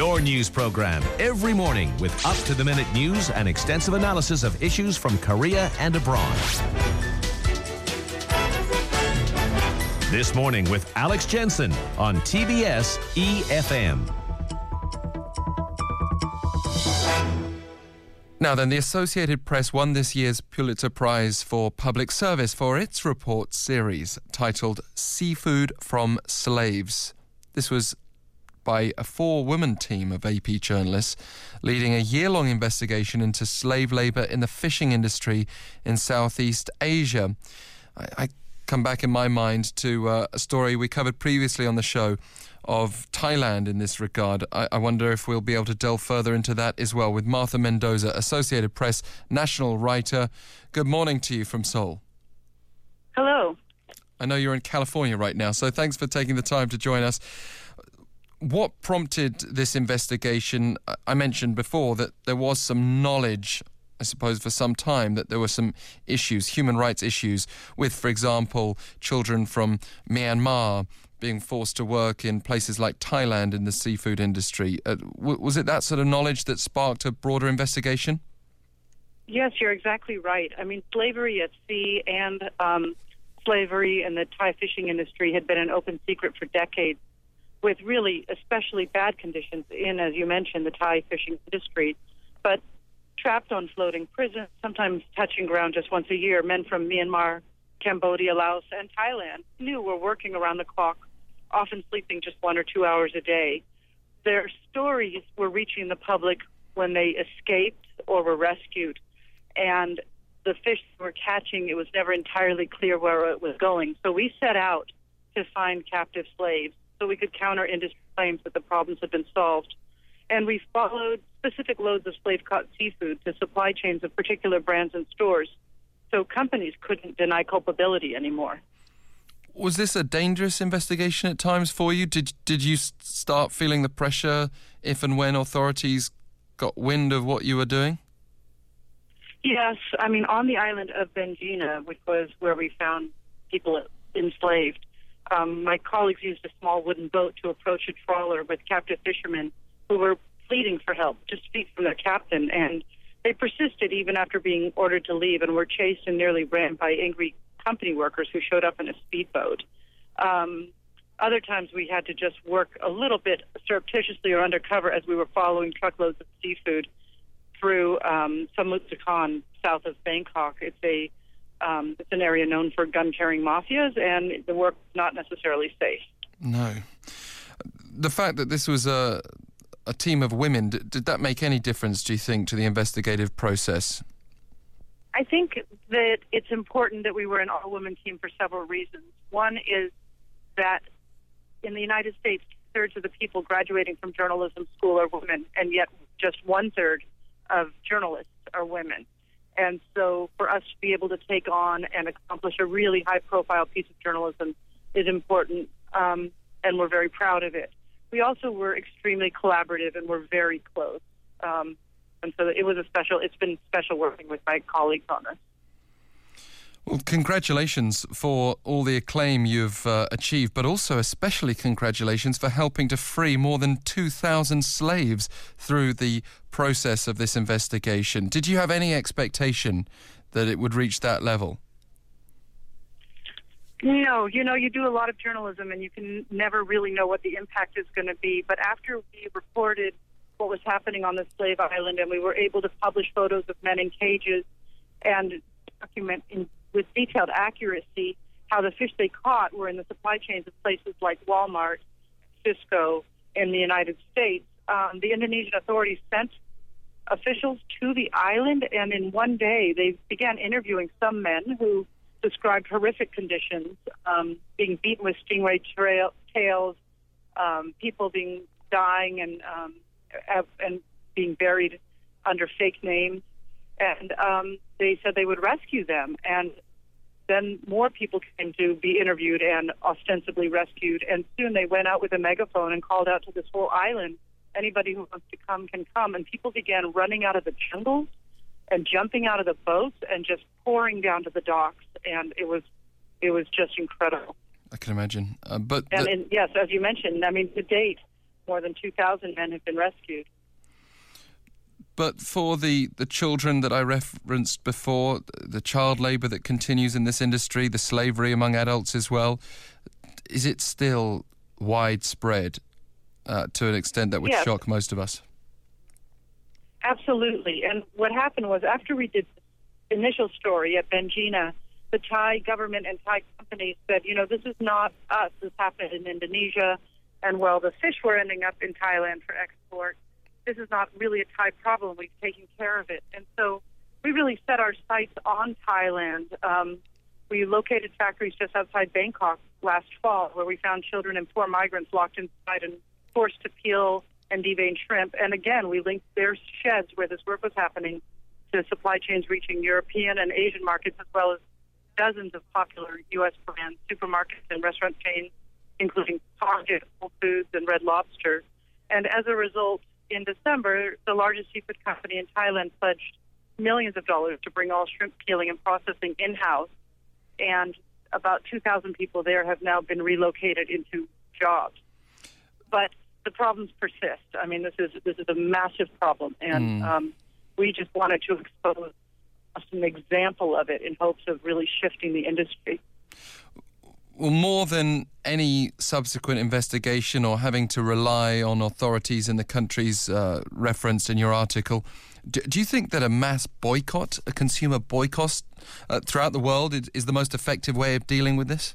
Your news program every morning with up to the minute news and extensive analysis of issues from Korea and abroad. This morning with Alex Jensen on TBS EFM. Now then, the Associated Press won this year's Pulitzer Prize for Public Service for its report series titled Seafood from Slaves. This was by a four woman team of AP journalists leading a year long investigation into slave labour in the fishing industry in Southeast Asia. I, I come back in my mind to uh, a story we covered previously on the show of Thailand in this regard. I, I, wonder if we'll be able to delve further into that as well with Martha Mendoza, Associated Press national writer. Good morning to you from Seoul. Hello. I know you're in California right now, so thanks for taking the time to join us. What prompted this investigation? I mentioned before that there was some knowledge I suppose, for some time that there were some issues, human rights issues, with, for example, children from Myanmar being forced to work in places like Thailand in the seafood industry. Uh, w- was it that sort of knowledge that sparked a broader investigation? Yes, you're exactly right. I mean, slavery at sea and um, slavery in the Thai fishing industry had been an open secret for decades, with really especially bad conditions in, as you mentioned, the Thai fishing industry. But trapped on floating prisons, sometimes touching ground just once a year, men from Myanmar, Cambodia, Laos, and Thailand knew were working around the clock often sleeping just one or two hours a day. Their stories were reaching the public when they escaped or were rescued. And the fish they were catching, it was never entirely clear where it was going. So we set out to find captive slaves so we could counter industry claims that the problems had been solved. And we followed specific loads of slave caught seafood to supply chains of particular brands and stores so companies couldn't deny culpability anymore. Was this a dangerous investigation at times for you? Did did you start feeling the pressure if and when authorities got wind of what you were doing? Yes, I mean on the island of Benjina, which was where we found people enslaved. Um, my colleagues used a small wooden boat to approach a trawler with captive fishermen who were pleading for help to speak from their captain, and they persisted even after being ordered to leave and were chased and nearly ran by angry company workers who showed up in a speedboat. Um, other times we had to just work a little bit surreptitiously or undercover as we were following truckloads of seafood through um, Samut Sakhon, south of Bangkok. It's a um, it's an area known for gun carrying mafias, and the work was not necessarily safe. No. The fact that this was a a team of women, did, did that make any difference, do you think, to the investigative process? I think that it's important that we were an all women team for several reasons. One is that in the United States, two thirds of the people graduating from journalism school are women, and yet just one third of journalists are women. And so for us to be able to take on and accomplish a really high profile piece of journalism is important, um, and we're very proud of it. We also were extremely collaborative and we're very close. Um, and so it was a special. It's been special working with my colleagues on this. Well, congratulations for all the acclaim you've uh, achieved, but also especially congratulations for helping to free more than 2,000 slaves through the process of this investigation. Did you have any expectation that it would reach that level? No, you know, you do a lot of journalism and you can never really know what the impact is going to be. But after we reported what was happening on the slave island, and we were able to publish photos of men in cages and document in, with detailed accuracy how the fish they caught were in the supply chains of places like Walmart, Sysco, in the United States. Um, the Indonesian authorities sent officials to the island, and in one day they began interviewing some men who described horrific conditions, um, being beaten with stingray trail, tails, um, people being dying and um, and being buried under fake names. And um, they said they would rescue them. And then more people came to be interviewed and ostensibly rescued. And soon they went out with a megaphone and called out to this whole island anybody who wants to come can come. And people began running out of the jungles and jumping out of the boats and just pouring down to the docks. And it was it was just incredible. I can imagine. Uh, but and, and yes, as you mentioned, I mean, to date, more than 2,000 men have been rescued. But for the, the children that I referenced before, the child labour that continues in this industry, the slavery among adults as well, is it still widespread uh, to an extent that would yes. shock most of us? Absolutely. And what happened was after we did the initial story at Benjina, the Thai government and Thai companies said, you know, this is not us. This happened in Indonesia. And while the fish were ending up in Thailand for export, this is not really a Thai problem. We've taken care of it. And so we really set our sights on Thailand. Um, we located factories just outside Bangkok last fall where we found children and poor migrants locked inside and forced to peel and devein shrimp. And again, we linked their sheds where this work was happening to supply chains reaching European and Asian markets as well as dozens of popular U.S. brands, supermarkets, and restaurant chains, including Target, Whole Foods, and Red Lobster. And as a result, in December, the largest seafood company in Thailand pledged millions of dollars to bring all shrimp peeling and processing in house. And about 2,000 people there have now been relocated into jobs. But the problems persist. I mean, this is this is a massive problem, and mm. um, we just wanted to expose an example of it in hopes of really shifting the industry. Well, more than any subsequent investigation or having to rely on authorities in the countries uh, referenced in your article, do, do, you think that a mass boycott, a consumer boycott uh, throughout the world, is, is, the most effective way of dealing with this?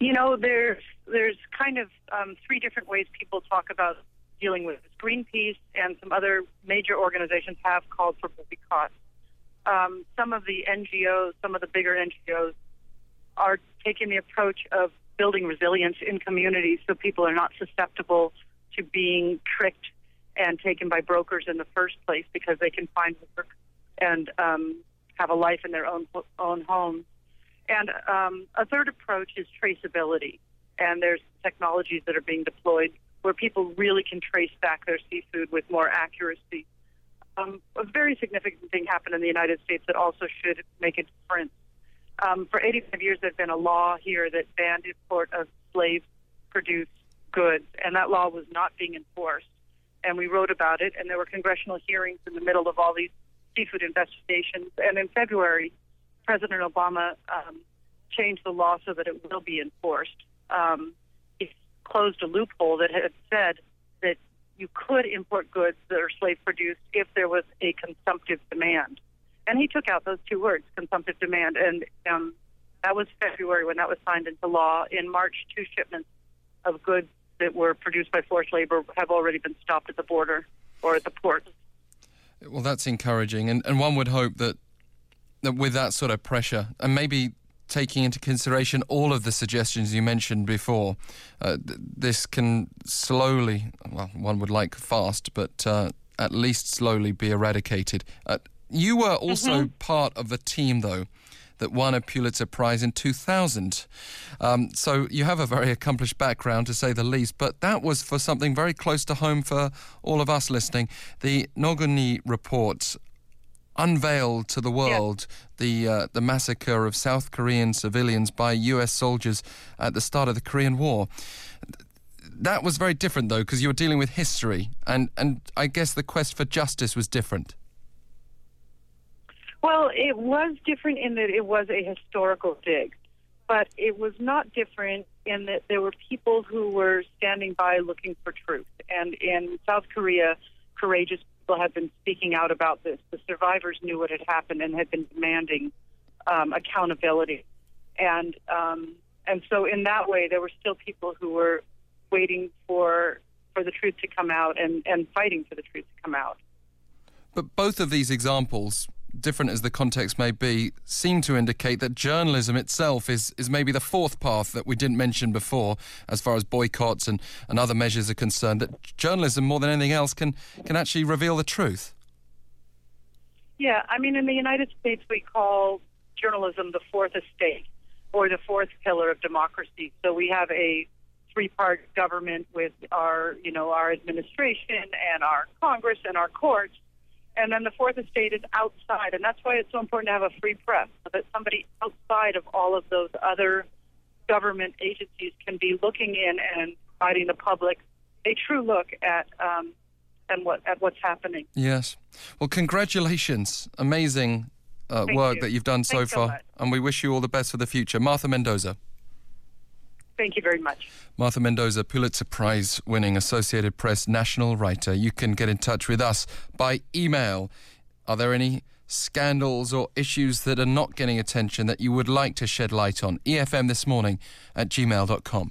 You know, there's there's kind of um, three different ways people talk about dealing with this. Greenpeace and some other major organizations have called for boycotts. Um, some of the NGOs, some of the bigger NGOs, are taking the approach of building resilience in communities so people are not susceptible to being tricked and taken by brokers in the first place because they can find work and um, have a life in their own own homes. And um, a third approach is traceability, and there's technologies that are being deployed where people really can trace back their seafood with more accuracy. Um, a very significant thing happened in the United States that also should make a difference um, for 85 years, there's been a law here that banned import of slave-produced goods, and that law was not being enforced. And we wrote about it, and there were congressional hearings in the middle of all these seafood investigations. And in February, President Obama um, changed the law so that it will be enforced. Um, he closed a loophole that had said that you could import goods that are slave produced if there was a consumptive demand. And he took out those two words, consumptive demand. And um, that was February when that was signed into law. In March, two shipments of goods that were produced by forced labor have already been stopped at the border or at the port. Well, that's encouraging. And, and one would hope that, that with that sort of pressure, and maybe taking into consideration all of the suggestions you mentioned before, uh, this can slowly, well, one would like fast, but uh, at least slowly be eradicated. You were also mm-hmm. part of the team, though, that won a Pulitzer Prize in 2000. Um, so you have a very accomplished background, to say the least, but that was for something very close to home for all of us listening. The No Gun Ri Report unveiled to the world the uh, the massacre of South Korean civilians by U.S. soldiers at the start of the Korean War. That was very different, though, because you were dealing with history, and, and I guess the quest for justice was different. Well, it was different in that it was a historical dig, but it was not different in that there were people who were standing by looking for truth. And in South Korea, courageous people had been speaking out about this. The survivors knew what had happened and had been demanding um, accountability. And um, and so in that way, there were still people who were waiting for for the truth to come out and, and fighting for the truth to come out. But both of these examples different as the context may be, seem to indicate that journalism itself is, is maybe the fourth path that we didn't mention before, as far as boycotts and, and other measures are concerned. That journalism, more than anything else, can, can actually reveal the truth. Yeah, I mean, in the United States, we call journalism the fourth estate or the fourth pillar of democracy. So we have a three-part government with our, you know, our administration and our Congress and our courts and then the fourth estate is outside, and that's why it's so important to have a free press, so that somebody outside of all of those other government agencies can be looking in and providing the public a true look at um, and what at what's happening. Yes. Well, congratulations. Amazing uh, work you. that you've done so Thanks so far. much. and we wish you all the best for the future. Martha Mendoza. Thank you very much. Martha Mendoza, Pulitzer Prize winning Associated Press national writer. You can get in touch with us by email. Are there any scandals or issues that are not getting attention that you would like to shed light on? EFM this morning at gmail.com.